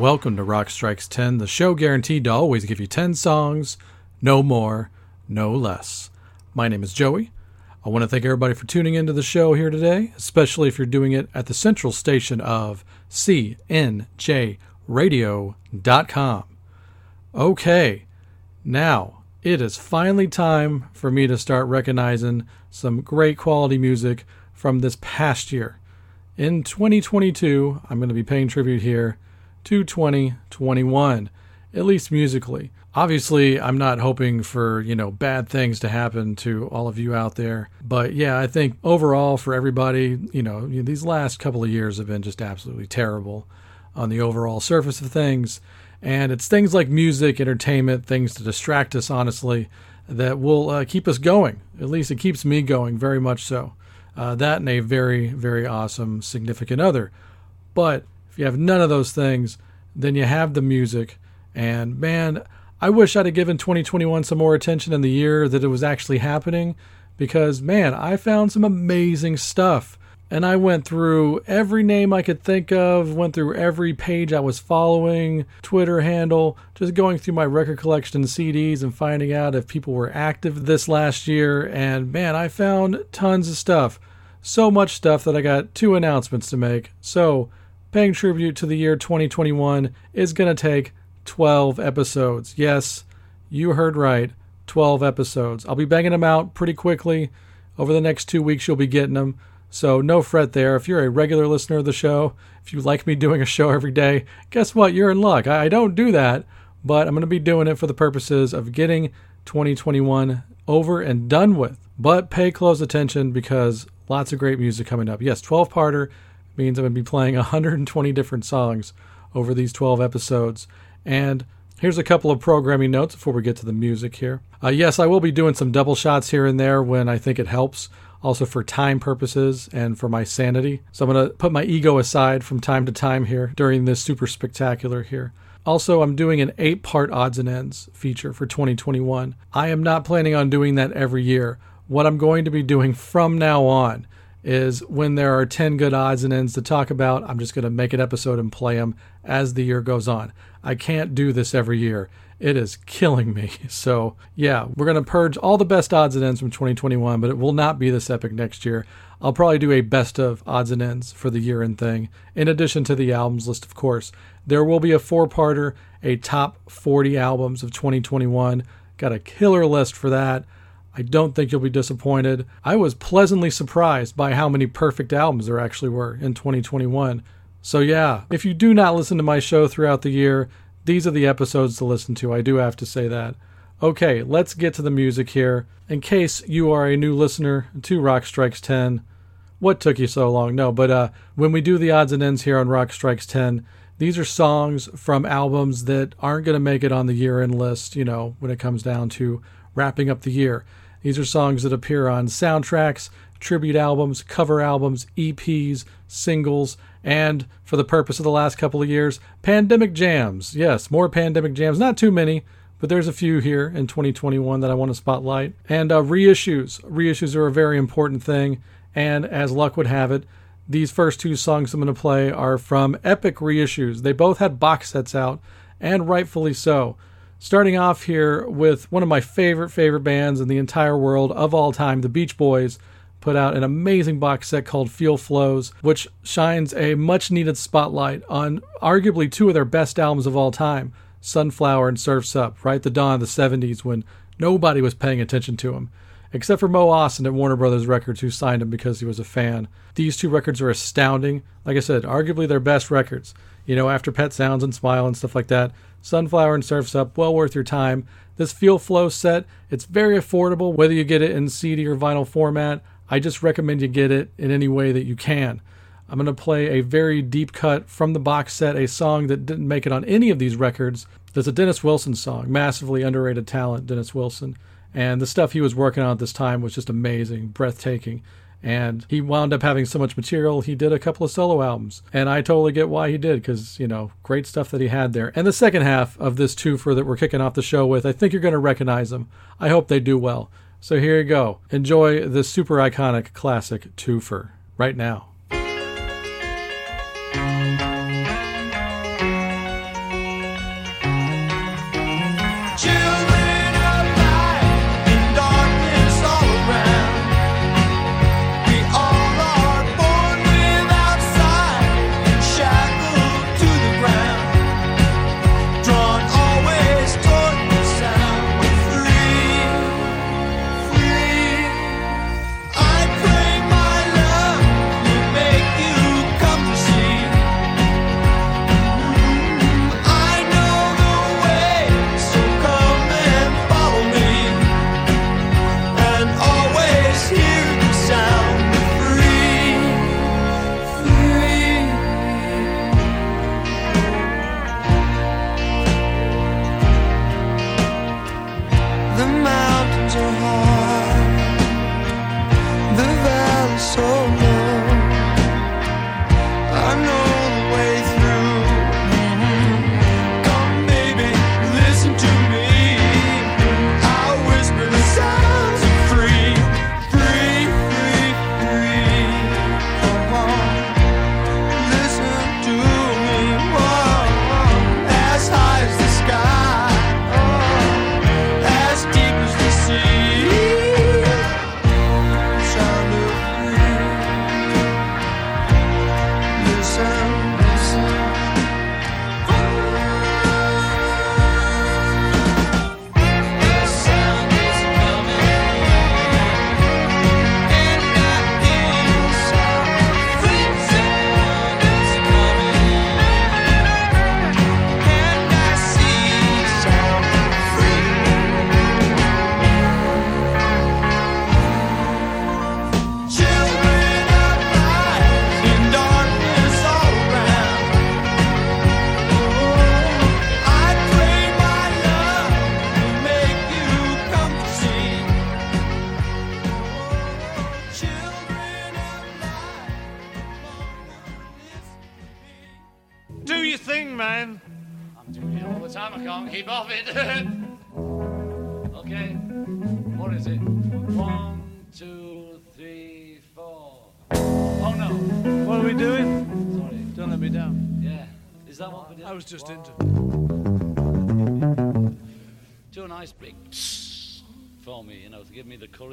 Welcome to Rock Strikes 10, the show guaranteed to always give you 10 songs, no more, no less. My name is Joey. I want to thank everybody for tuning into the show here today, especially if you're doing it at the central station of CNJRadio.com. Okay, now it is finally time for me to start recognizing some great quality music from this past year. In 2022, I'm going to be paying tribute here to 2021, at least musically. Obviously, I'm not hoping for, you know, bad things to happen to all of you out there. But yeah, I think overall for everybody, you know, these last couple of years have been just absolutely terrible on the overall surface of things. And it's things like music, entertainment, things to distract us, honestly, that will uh, keep us going. At least it keeps me going, very much so. Uh, that and a very, very awesome significant other. But if you have none of those things, then you have the music. And man, I wish I'd have given 2021 some more attention in the year that it was actually happening because, man, I found some amazing stuff. And I went through every name I could think of, went through every page I was following, Twitter handle, just going through my record collection CDs and finding out if people were active this last year. And man, I found tons of stuff. So much stuff that I got two announcements to make. So, paying tribute to the year 2021 is going to take 12 episodes. Yes, you heard right. 12 episodes. I'll be banging them out pretty quickly. Over the next two weeks, you'll be getting them. So, no fret there. If you're a regular listener of the show, if you like me doing a show every day, guess what? You're in luck. I don't do that, but I'm going to be doing it for the purposes of getting 2021 over and done with. But pay close attention because lots of great music coming up. Yes, 12 parter means I'm going to be playing 120 different songs over these 12 episodes. And here's a couple of programming notes before we get to the music here. Uh, yes, I will be doing some double shots here and there when I think it helps, also for time purposes and for my sanity. So I'm going to put my ego aside from time to time here during this super spectacular here. Also, I'm doing an eight part odds and ends feature for 2021. I am not planning on doing that every year. What I'm going to be doing from now on is when there are 10 good odds and ends to talk about, I'm just going to make an episode and play them as the year goes on. I can't do this every year. It is killing me. So, yeah, we're going to purge all the best odds and ends from 2021, but it will not be this epic next year. I'll probably do a best of odds and ends for the year end thing, in addition to the albums list, of course. There will be a four parter, a top 40 albums of 2021. Got a killer list for that. I don't think you'll be disappointed. I was pleasantly surprised by how many perfect albums there actually were in 2021. So, yeah, if you do not listen to my show throughout the year, these are the episodes to listen to. I do have to say that. Okay, let's get to the music here. In case you are a new listener to Rock Strikes 10, what took you so long? No, but uh, when we do the odds and ends here on Rock Strikes 10, these are songs from albums that aren't going to make it on the year end list, you know, when it comes down to wrapping up the year. These are songs that appear on soundtracks, tribute albums, cover albums, EPs, singles, and for the purpose of the last couple of years, pandemic jams. Yes, more pandemic jams. Not too many, but there's a few here in 2021 that I want to spotlight. And uh, reissues. Reissues are a very important thing. And as luck would have it, these first two songs I'm going to play are from epic reissues. They both had box sets out, and rightfully so. Starting off here with one of my favorite, favorite bands in the entire world of all time, the Beach Boys, put out an amazing box set called Feel Flows, which shines a much needed spotlight on arguably two of their best albums of all time Sunflower and Surf's Up, right? The dawn of the 70s when nobody was paying attention to them. Except for Mo Ostin at Warner Brothers Records, who signed him because he was a fan. These two records are astounding. Like I said, arguably their best records. You know, after Pet Sounds and Smile and stuff like that. Sunflower and Surf's Up, well worth your time. This Feel Flow set, it's very affordable, whether you get it in CD or vinyl format. I just recommend you get it in any way that you can. I'm going to play a very deep cut from the box set, a song that didn't make it on any of these records. There's a Dennis Wilson song, massively underrated talent, Dennis Wilson. And the stuff he was working on at this time was just amazing, breathtaking. And he wound up having so much material, he did a couple of solo albums. And I totally get why he did, because, you know, great stuff that he had there. And the second half of this twofer that we're kicking off the show with, I think you're going to recognize them. I hope they do well. So here you go. Enjoy this super iconic classic twofer right now.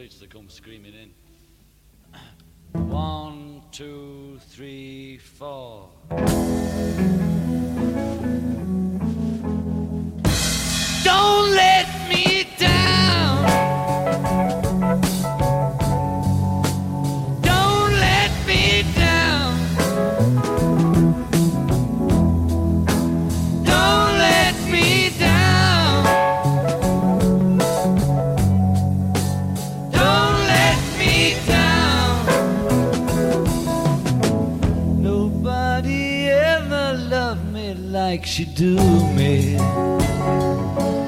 The to come screaming in. One, two, three, four. She do me.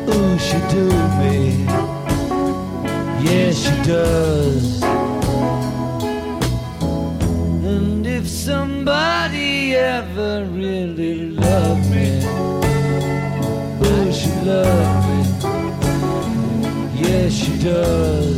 Ooh, she do me. Yes, she does. And if somebody ever really loved me, ooh, she loved me. Yes, she does.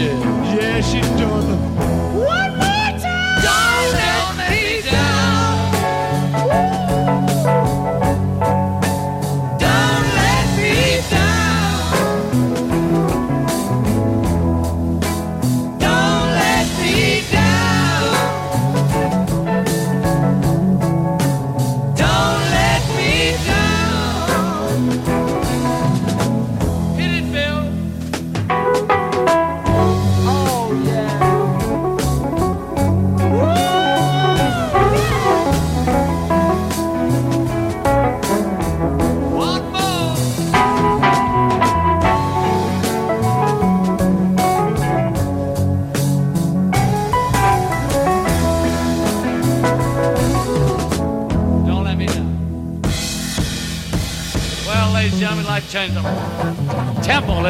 Yeah, she done me. One changed. Temple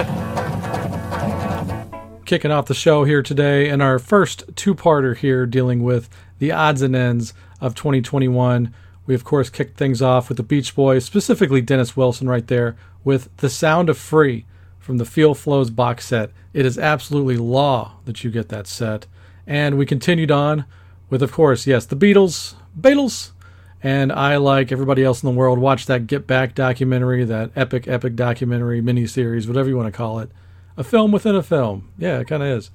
kicking off the show here today and our first two-parter here dealing with the odds and ends of 2021 we of course kicked things off with the beach boys specifically dennis wilson right there with the sound of free from the feel flows box set. It is absolutely law that you get that set. And we continued on with of course yes the beatles beatles and I, like everybody else in the world, watched that Get Back documentary, that epic, epic documentary, miniseries, whatever you want to call it. A film within a film. Yeah, it kind of is.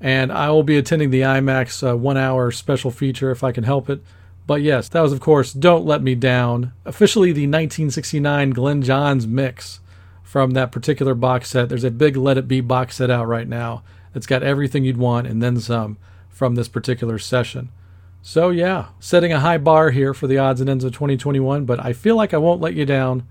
And I will be attending the IMAX uh, one hour special feature if I can help it. But yes, that was, of course, Don't Let Me Down, officially the 1969 Glyn Johns mix from that particular box set. There's a big Let It Be box set out right now that's got everything you'd want and then some from this particular session. So, yeah, setting a high bar here for the odds and ends of 2021, but I feel like I won't let you down,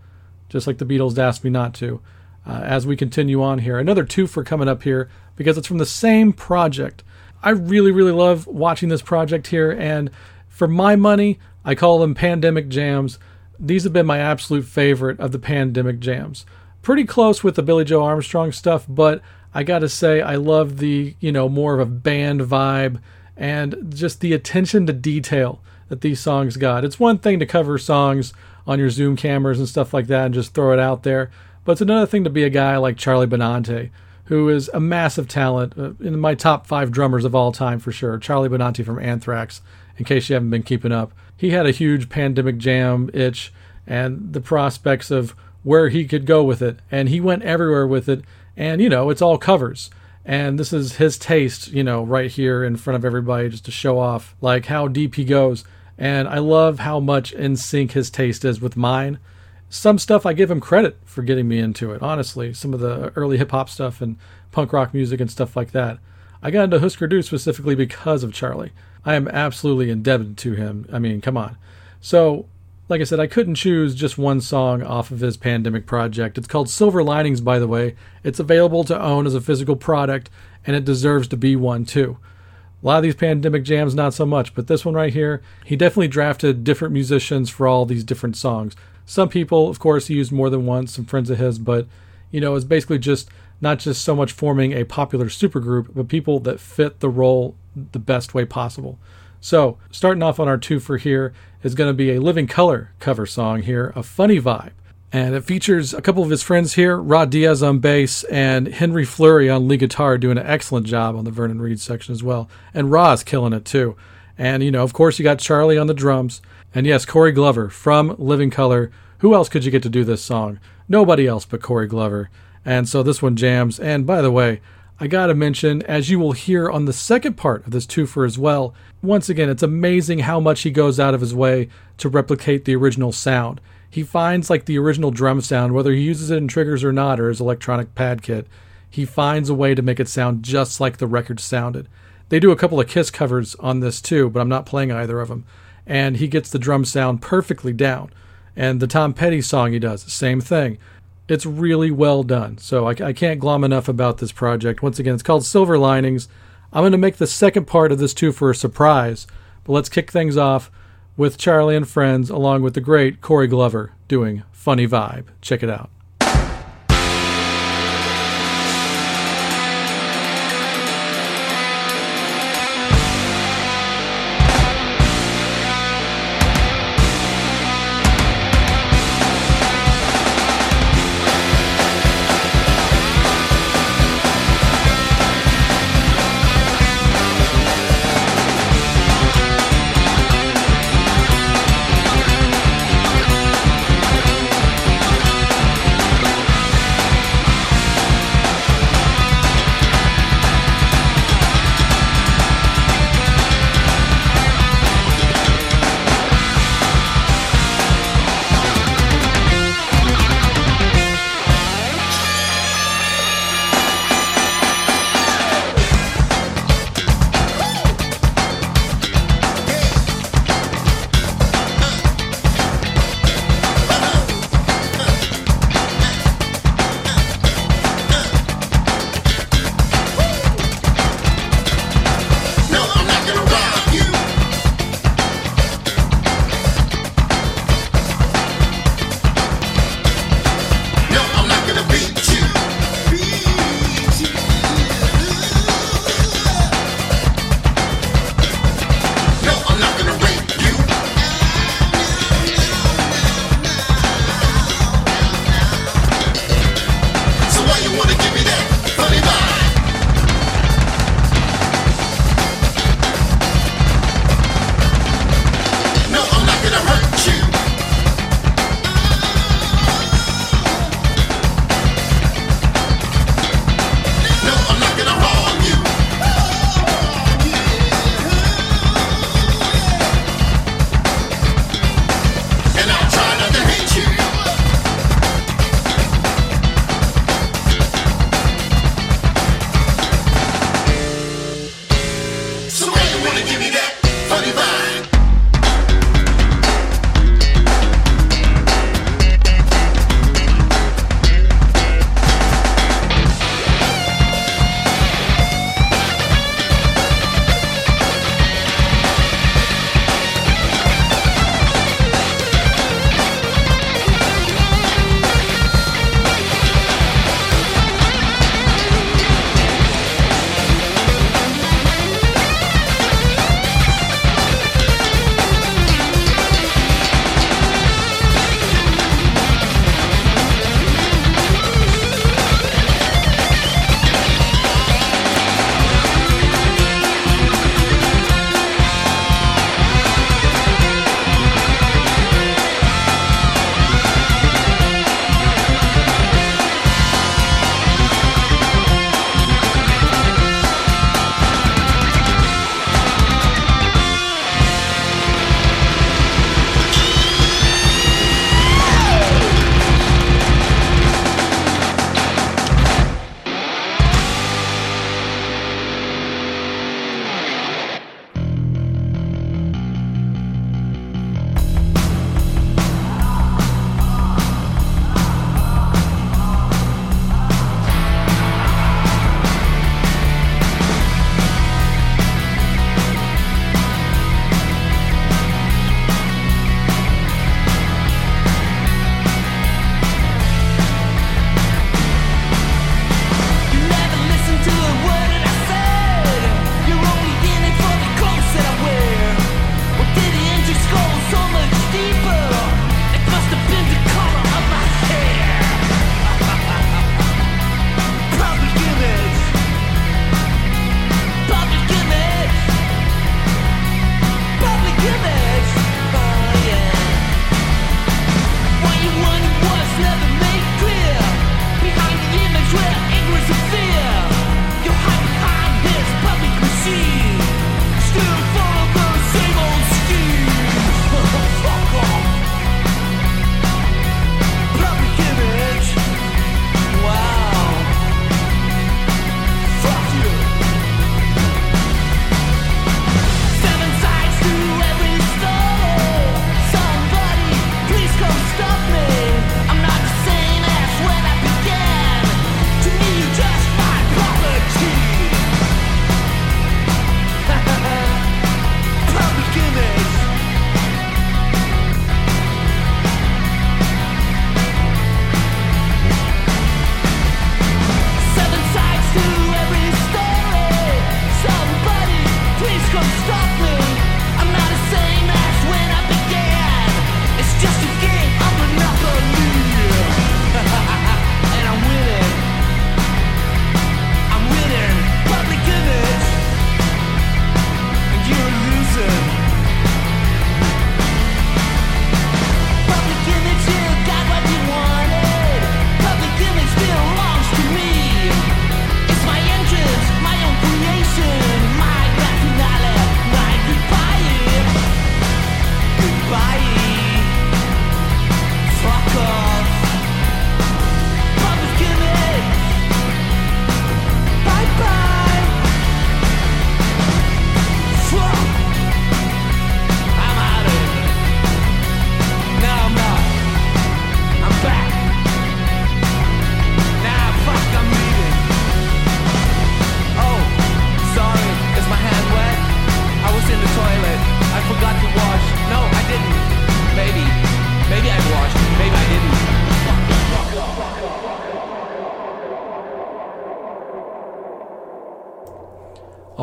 just like the Beatles asked me not to, uh, as we continue on here. Another two for coming up here because it's from the same project. I really, really love watching this project here, and for my money, I call them pandemic jams. These have been my absolute favorite of the pandemic jams. Pretty close with the Billie Joe Armstrong stuff, but I gotta say, I love the, you know, more of a band vibe and just the attention to detail that these songs got. It's one thing to cover songs on your Zoom cameras and stuff like that and just throw it out there, but it's another thing to be a guy like Charlie Benante, who is a massive talent, uh, in my top five drummers of all time for sure. Charlie Benante from Anthrax, in case you haven't been keeping up. He had a huge pandemic jam itch and the prospects of where he could go with it, and he went everywhere with it, and you know, it's all covers and this is his taste, you know, right here in front of everybody just to show off like how deep he goes. And I love how much in sync his taste is with mine. Some stuff I give him credit for getting me into it, honestly. Some of the early hip hop stuff and punk rock music and stuff like that. I got into Husker Du specifically because of Charlie. I am absolutely indebted to him. I mean, come on. So, like I said, I couldn't choose just one song off of his pandemic project. It's called Silver Linings, by the way. It's available to own as a physical product, and it deserves to be one too. A lot of these pandemic jams, not so much, but this one right here, he definitely drafted different musicians for all these different songs. Some people, of course, he used more than once, some friends of his, but you know, it's basically just not just so much forming a popular supergroup, but people that fit the role the best way possible. So, starting off on our two for here is going to be a Living Colour cover song here, a funny vibe. And it features a couple of his friends here, Rod Diaz on bass and Henry Fleury on lead guitar, doing an excellent job on the Vernon Reid section as well. And Roz killing it too. And, you know, of course, you got Charlie on the drums. And yes, Corey Glover from Living Colour. Who else could you get to do this song? Nobody else but Corey Glover. And so this one jams. And by the way, I gotta mention, as you will hear on the second part of this twofer as well, once again, it's amazing how much he goes out of his way to replicate the original sound. He finds like the original drum sound, whether he uses it in triggers or not, or his electronic pad kit, he finds a way to make it sound just like the record sounded. They do a couple of Kiss covers on this too, but I'm not playing either of them. And he gets the drum sound perfectly down. And the Tom Petty song he does, same thing. It's really well done. So I, I can't glom enough about this project. Once again, it's called Silver Linings. I'm going to make the second part of this too for a surprise. But let's kick things off with Charlie and Friends, along with the great Corey Glover doing Funny Vibe. Check it out.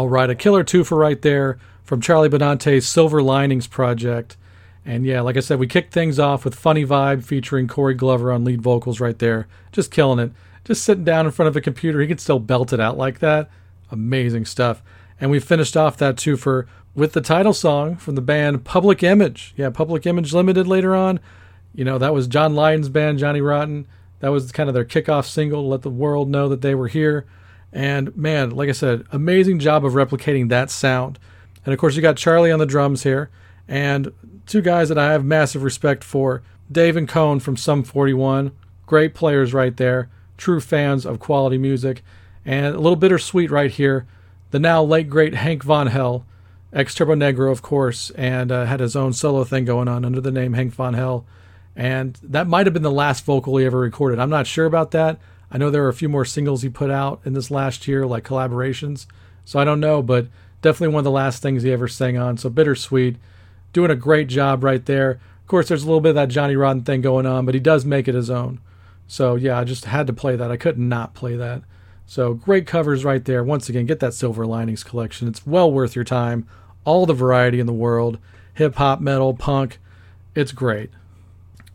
All right, a killer twofer right there from Charlie Benante's Silver Linings Project. And yeah, like I said, we kicked things off with Funny Vibe featuring Corey Glover on lead vocals right there. Just killing it. Just sitting down in front of a computer, he can still belt it out like that. Amazing stuff. And we finished off that twofer with the title song from the band Public Image. Yeah, Public Image Limited later on. You know, that was John Lydon's band, Johnny Rotten. That was kind of their kickoff single to let the world know that they were here. And man, like I said, amazing job of replicating that sound. And of course, you got Charlie on the drums here, and two guys that I have massive respect for Dave and Cone from Sum 41. Great players right there, true fans of quality music. And a little bittersweet right here, the now late great Hank Von Hell, ex Turbonegro, of course, and uh, had his own solo thing going on under the name Hank Von Hell. And that might have been the last vocal he ever recorded. I'm not sure about that. I know there are a few more singles he put out in this last year, like collaborations. So I don't know, but definitely one of the last things he ever sang on. So bittersweet, doing a great job right there. Of course, there's a little bit of that Johnny Rotten thing going on, but he does make it his own. So yeah, I just had to play that. I couldn't not play that. So great covers right there. Once again, get that Silver Linings collection. It's well worth your time. All the variety in the world hip hop, metal, punk. It's great.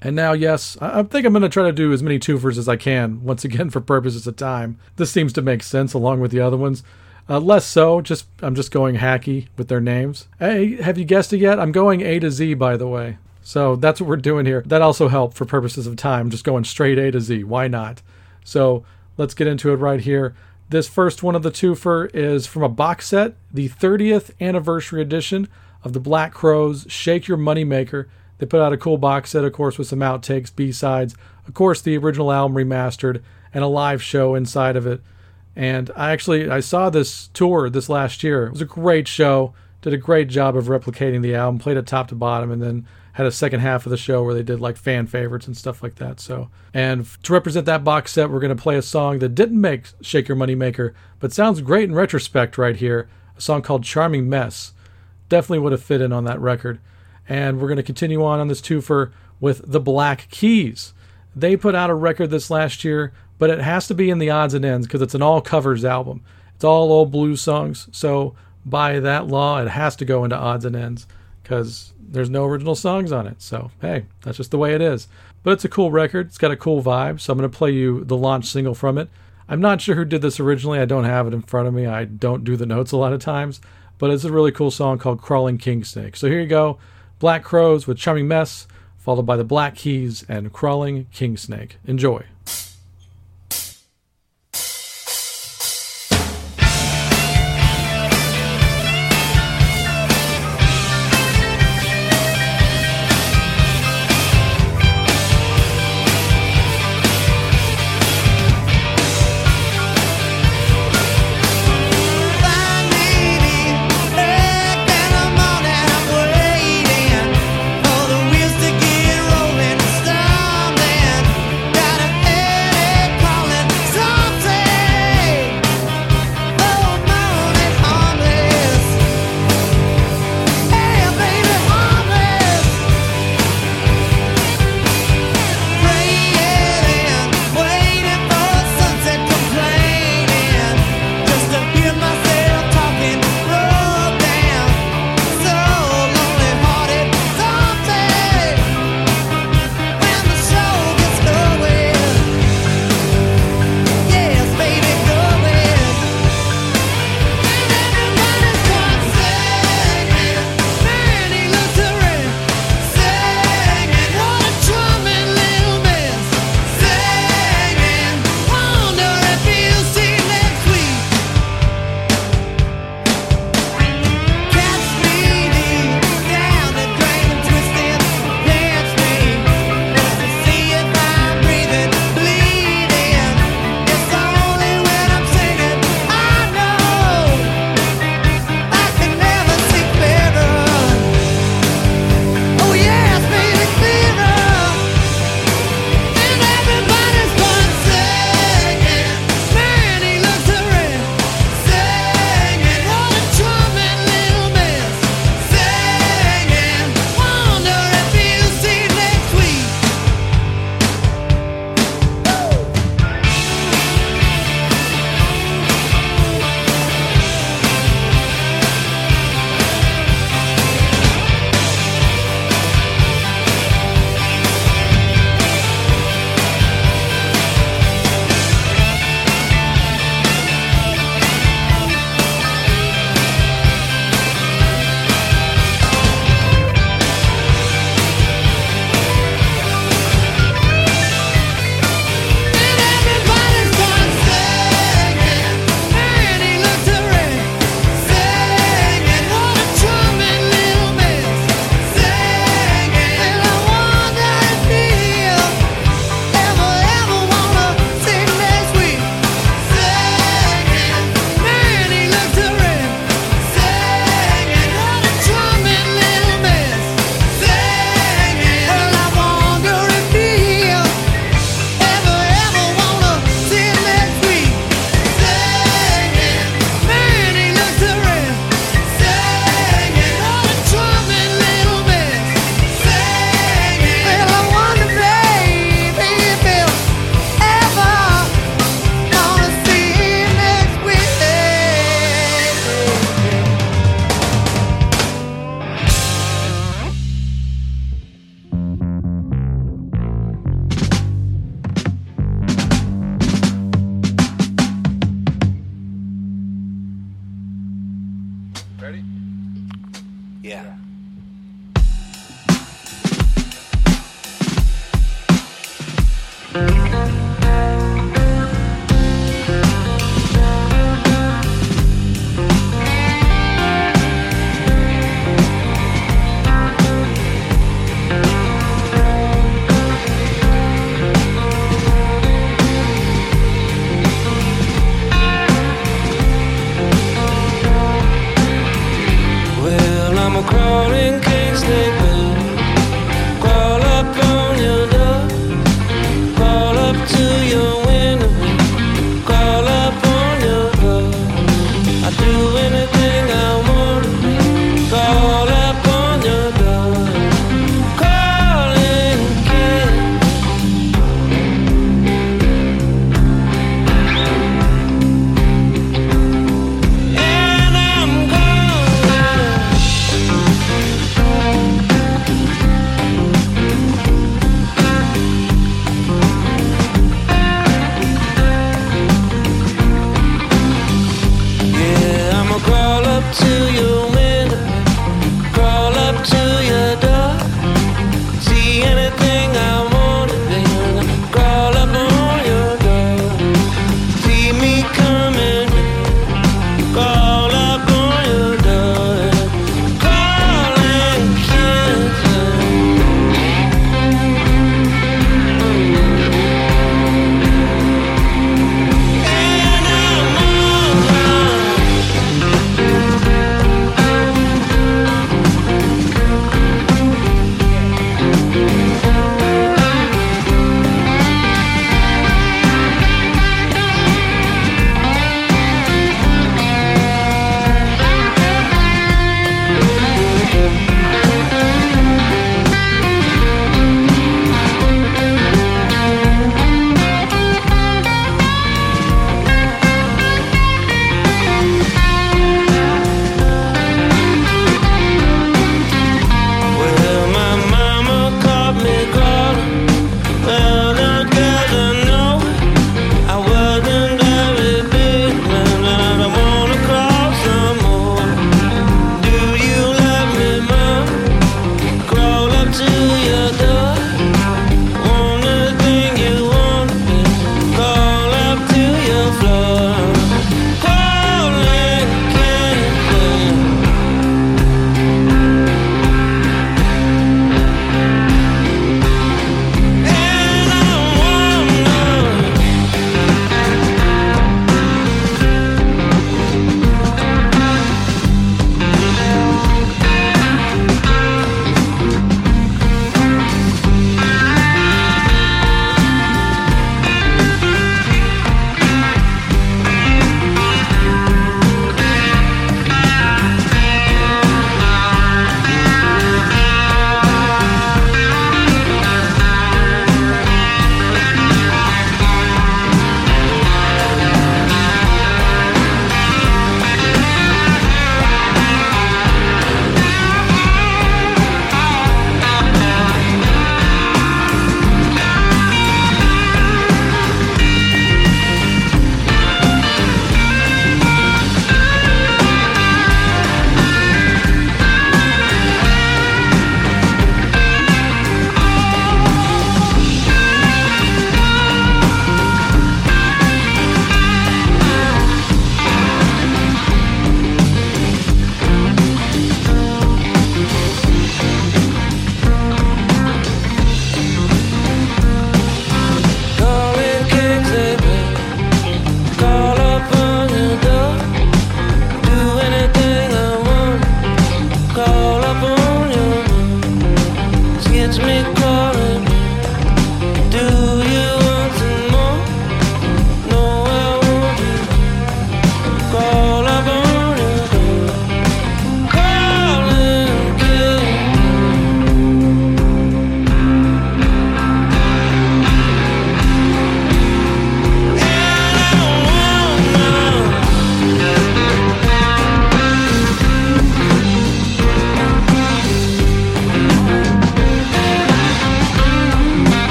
And now, yes, I think I'm going to try to do as many twofers as I can, once again, for purposes of time. This seems to make sense along with the other ones. Uh, less so, just I'm just going hacky with their names. Hey, have you guessed it yet? I'm going A to Z, by the way. So that's what we're doing here. That also helped for purposes of time, just going straight A to Z. Why not? So let's get into it right here. This first one of the twofer is from a box set, the 30th anniversary edition of the Black Crowes Shake Your Money Maker they put out a cool box set, of course, with some outtakes, B sides, of course, the original album remastered, and a live show inside of it. And I actually I saw this tour this last year. It was a great show. Did a great job of replicating the album. Played it top to bottom, and then had a second half of the show where they did like fan favorites and stuff like that. So, and to represent that box set, we're going to play a song that didn't make Shake Your Money Maker, but sounds great in retrospect right here. A song called Charming Mess. Definitely would have fit in on that record. And we're going to continue on on this twofer with the Black Keys. They put out a record this last year, but it has to be in the odds and ends because it's an all covers album. It's all old blues songs. So by that law, it has to go into odds and ends because there's no original songs on it. So hey, that's just the way it is. But it's a cool record. It's got a cool vibe. So I'm going to play you the launch single from it. I'm not sure who did this originally. I don't have it in front of me. I don't do the notes a lot of times. But it's a really cool song called Crawling King Snake. So here you go. Black Crowes with Charming Mess, followed by the Black Keys and Crawling King Snake. Enjoy.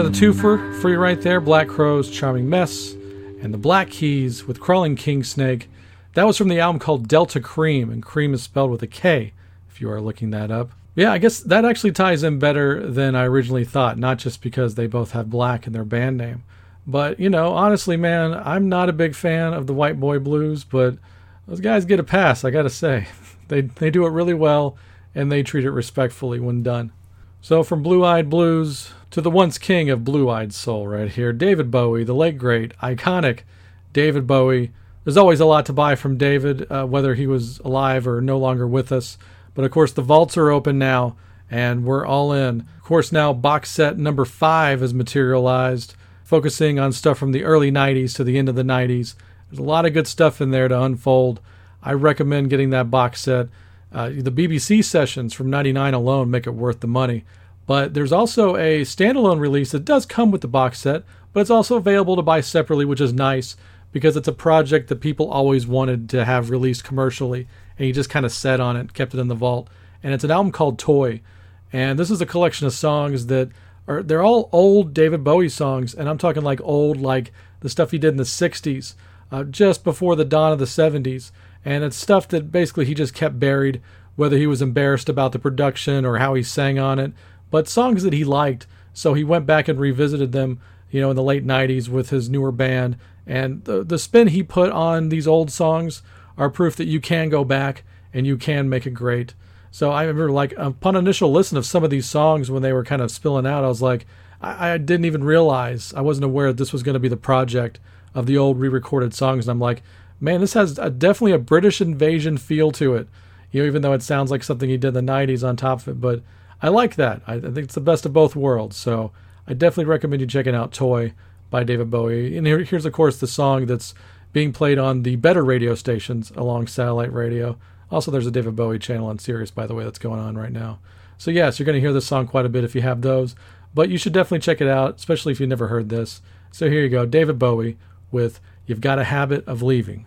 Another twofer for you right there. Black Crowes, Charming Mess, and the Black Keys with Crawling King Snake. That was from the album called Delta Kream, and cream is spelled with a K, if you are looking that up. Yeah, I guess that actually ties in better than I originally thought, not just because they both have black in their band name. But, you know, honestly, man, I'm not a big fan of the White Boy Blues, but those guys get a pass, I gotta say. They, they do it really well, and they treat it respectfully when done. So, from Blue Eyed Blues to the once king of blue eyed soul right here, David Bowie, the late great, iconic David Bowie. There's always a lot to buy from David, uh, whether he was alive or no longer with us. But of course, the vaults are open now, and we're all in. Of course, now box set number five is materialized, focusing on stuff from the early 90s to the end of the 90s. There's a lot of good stuff in there to unfold. I recommend getting that box set. Uh, the BBC sessions from 99 alone make it worth the money. But there's also a standalone release that does come with the box set, but it's also available to buy separately, which is nice because it's a project that people always wanted to have released commercially, and he just kind of set on it, kept it in the vault. And it's an album called Toy, and this is a collection of songs that are they're all old David Bowie songs, and I'm talking like old, like the stuff he did in the '60s, uh, just before the dawn of the '70s, and it's stuff that basically he just kept buried, whether he was embarrassed about the production or how he sang on it but songs that he liked. So he went back and revisited them, you know, in the late 90s with his newer band. And the, the spin he put on these old songs are proof that you can go back and you can make it great. So I remember, like, upon initial listen of some of these songs when they were kind of spilling out, I was like, I, I didn't even realize, I wasn't aware this was going to be the project of the old re recorded songs. And I'm like, man, this has a, definitely a British invasion feel to it. You know, even though it sounds like something he did in the 90s on top of it. But I like that. I, think it's the best of both worlds. So I definitely recommend you checking out Toy by David Bowie. And here, here's, of course, the song that's being played on the better radio stations along satellite radio. Also, there's a David Bowie channel on Sirius, by the way, that's going on right now. So, yes, you're going to hear this song quite a bit if you have those. But you should definitely check it out, especially if you've never heard this. So, here you go David Bowie with You've Got a Habit of Leaving.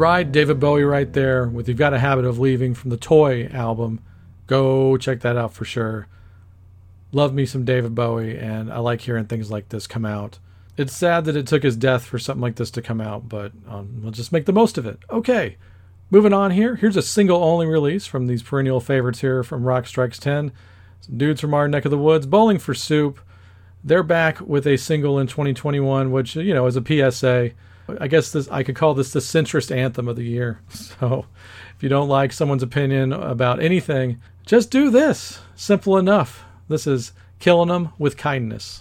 Right, David Bowie right there with You've Got a Habit of Leaving from the Toy album. Go check that out for sure. Love me some David Bowie, and I like hearing things like this come out. It's sad that it took his death for something like this to come out, but um, we'll just make the most of it. Okay, moving on here. Here's a single only release from these perennial favorites here from Rock Strikes 10. Some dudes from our neck of the woods, Bowling for Soup. They're back with a single in 2021, which, you know, is a PSA. I guess this I could call this the centrist anthem of the year. So if you don't like someone's opinion about anything, just do this. Simple enough. This is Killing Them with Kindness.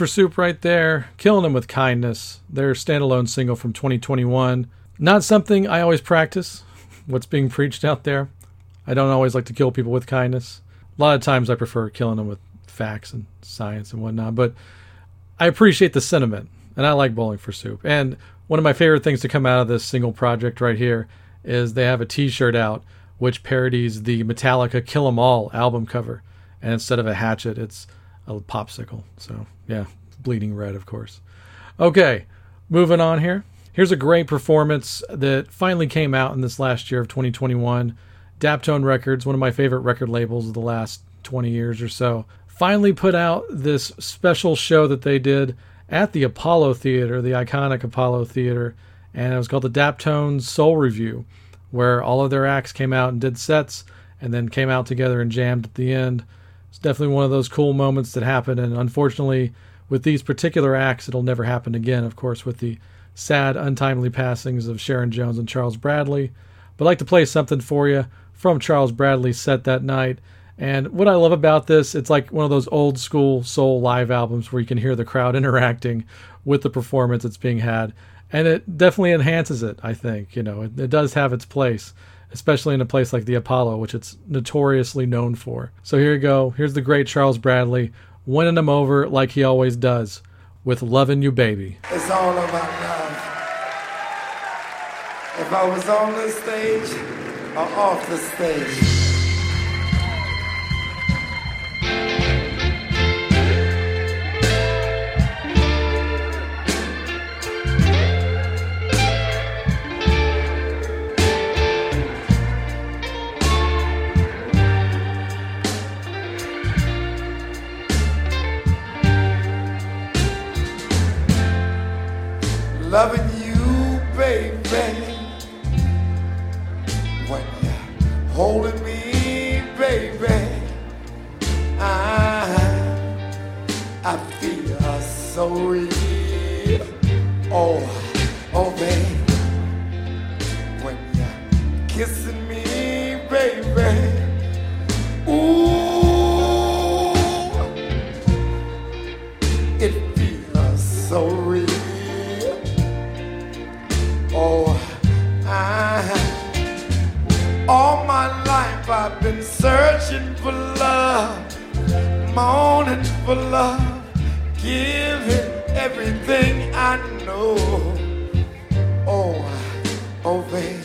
For Soup right there, killing them with kindness. Their standalone single from 2021. Not something I always practice, what's being preached out there. I don't always like to kill people with kindness. A lot of times I prefer killing them with facts and science and whatnot, but I appreciate the sentiment and I like Bowling for Soup. And one of my favorite things to come out of this single project right here is they have a t shirt out which parodies the Metallica Kill 'Em All album cover. And instead of a hatchet, it's a popsicle. So, yeah, bleeding red, of course. Okay, moving on here. Here's a great performance that finally came out in this last year of 2021. Daptone Records, one of my favorite record labels of the last 20 years or so, finally put out this special show that they did at the Apollo Theater, the iconic Apollo Theater, and it was called the Daptones Soul Revue, where all of their acts came out and did sets and then came out together and jammed at the end it's definitely one of those cool moments that happen. And unfortunately, with these particular acts, it'll never happen again, of course, with the sad, untimely passings of Sharon Jones and Charles Bradley. But I'd like to play something for you from Charles Bradley's set that night. And what I love about this, it's like one of those old school soul live albums where you can hear the crowd interacting with the performance that's being had. And it definitely enhances it, I think. You know, it, it does have its place especially in a place like the Apollo, which it's notoriously known for. So here you go. Here's the great Charles Bradley winning him over like he always does with Loving You Baby. It's all about love. If I was on the stage or off the stage. loving you, baby. When you're holding me, baby, I, I feel so real. Oh, oh, baby. for love, giving everything I know. Oh, oh, baby.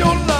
your love.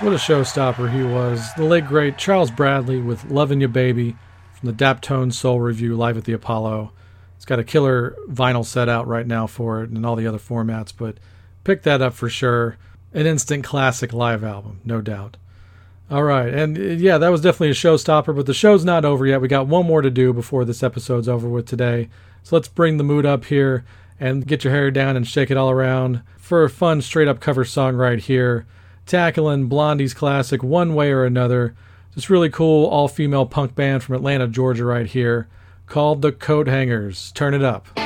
What a showstopper he was. The late great Charles Bradley with Lovin' You Baby from the Daptone Soul Revue live at the Apollo. It's got a killer vinyl set out right now for it and all the other formats, but pick that up for sure. An instant classic live album, no doubt. All right, and uh, yeah, that was definitely a showstopper, but the show's not over yet. We got one more to do before this episode's over with today. So let's bring the mood up here and get your hair down and shake it all around for a fun straight up cover song right here tackling Blondie's classic One Way or Another. This really cool all female punk band from Atlanta, Georgia, right here called the Coathangers. Turn it up.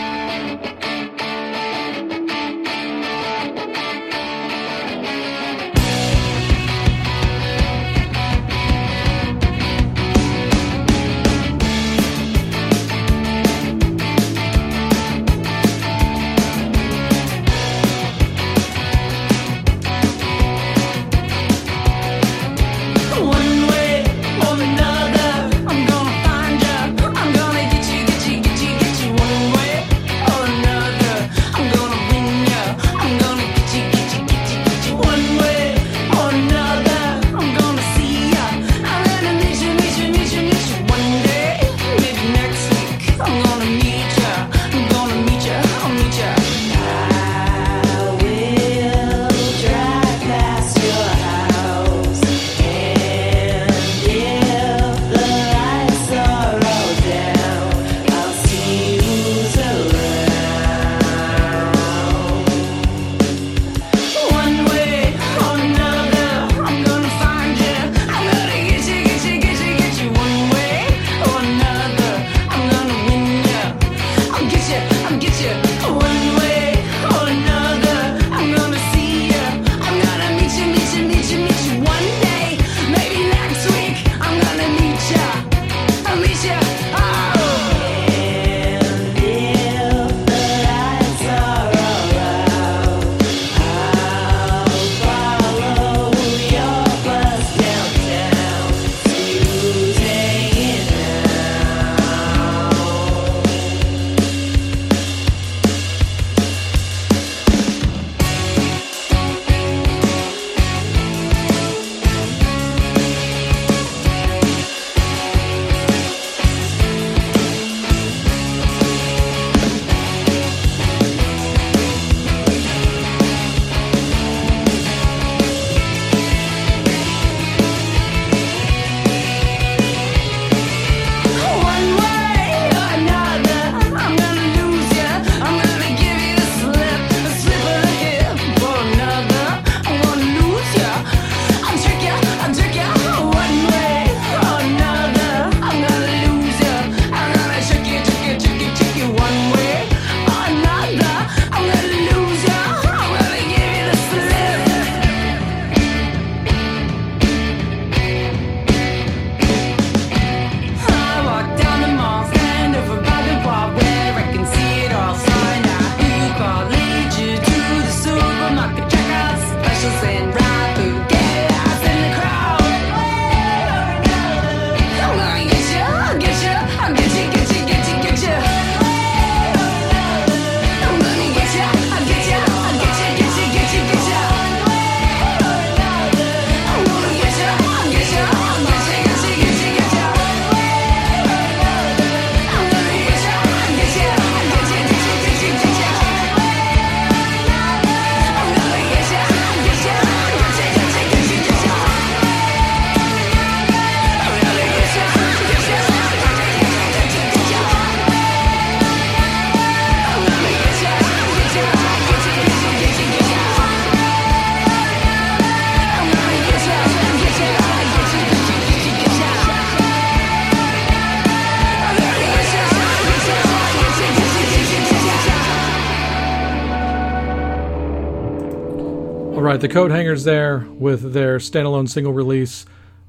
Right, the Coathangers there with their standalone single release,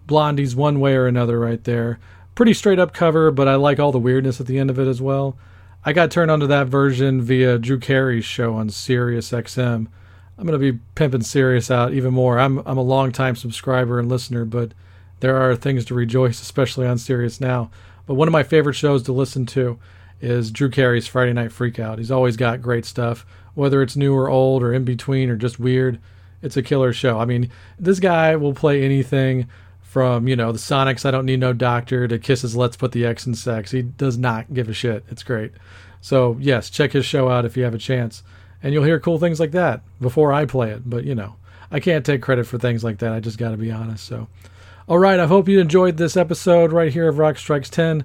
Blondie's One Way or Another, right there. Pretty straight up cover, but I like all the weirdness at the end of it as well. I got turned onto that version via Drew Carey's show on Sirius XM. I'm going to be pimping Sirius out even more. I'm I'm a long time subscriber and listener, but there are things to rejoice, especially on Sirius now. But one of my favorite shows to listen to is Drew Carey's Friday Night Freakout. He's always got great stuff, whether it's new or old or in between or just weird it's a killer show. I mean, this guy will play anything from, you know, the Sonics I Don't Need No Doctor to KISS's Let's Put the X in Sex. He does not give a shit. It's great. So, yes, check his show out if you have a chance. And you'll hear cool things like that before I play it. But, you know, I can't take credit for things like that. I just got to be honest. So, all right, I hope you enjoyed this episode right here of Rock Strikes 10.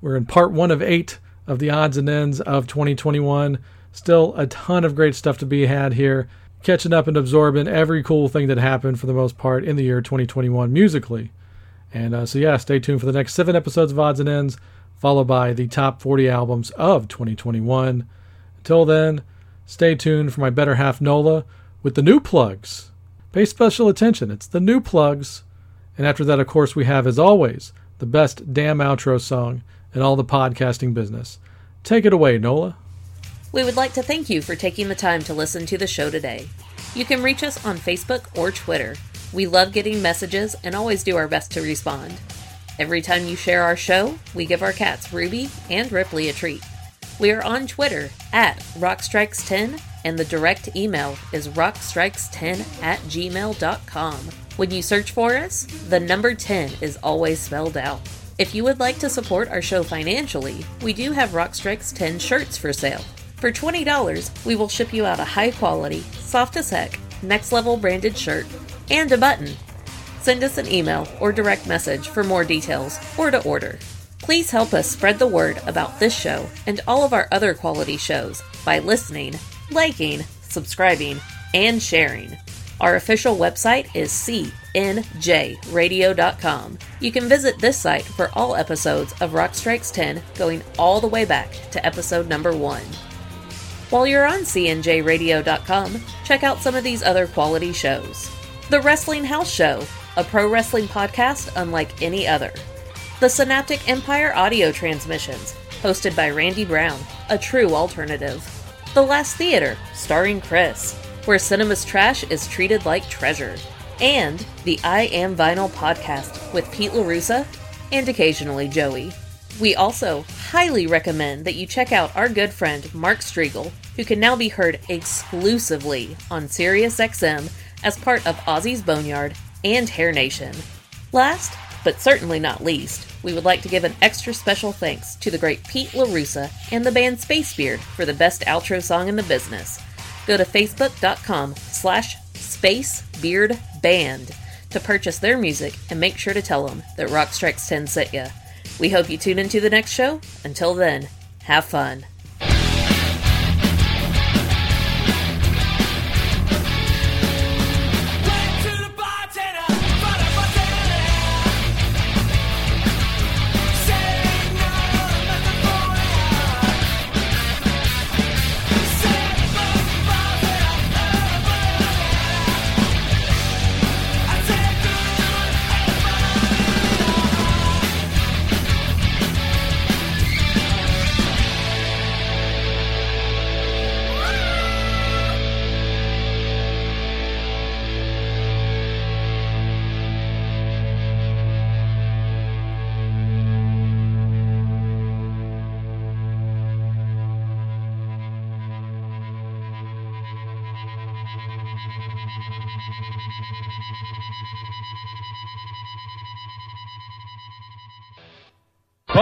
We're in part one of eight of the odds and ends of 2021. Still a ton of great stuff to be had here catching up and absorbing every cool thing that happened for the most part in the year 2021 musically. And uh, so, yeah, stay tuned for the next seven episodes of Odds and Ends, followed by the top 40 albums of 2021. Until then, stay tuned for my better half Nola with the new plugs. Pay special attention, it's the new plugs. And after that, of course, we have, as always, the best damn outro song in all the podcasting business. Take it away, Nola. We would like to thank you for taking the time to listen to the show today. You can reach us on Facebook or Twitter. We love getting messages and always do our best to respond. Every time you share our show, we give our cats Ruby and Ripley a treat. We are on Twitter at Rockstrikes10 and the direct email is rockstrikes10 at gmail.com. When you search for us, the number 10 is always spelled out. If you would like to support our show financially, we do have Rockstrikes 10 shirts for sale. For $20, we will ship you out a high quality, soft as heck, next level branded shirt and a button. Send us an email or direct message for more details or to order. Please help us spread the word about this show and all of our other quality shows by listening, liking, subscribing, and sharing. Our official website is cnjradio.com. You can visit this site for all episodes of Rock Strikes 10 going all the way back to episode number 1. While you're on CNJRadio.com, check out some of these other quality shows. The Wrestling House Show, a pro wrestling podcast unlike any other. The Synaptic Empire audio transmissions, hosted by Randy Brown, a true alternative. The Last Theater, starring Chris, where cinema's trash is treated like treasure. And the I Am Vinyl podcast with Pete LaRussa and occasionally Joey. We also highly recommend that you check out our good friend Mark Strigl, who can now be heard exclusively on SiriusXM as part of Ozzy's Boneyard and Hair Nation. Last, but certainly not least, we would like to give an extra special thanks to the great Pete LaRussa and the band Spacebeard for the best outro song in the business. Go to facebook.com slash spacebeardband to purchase their music and make sure to tell them that Rock Strikes 10 sent ya. We hope you tune into the next show. Until then, have fun.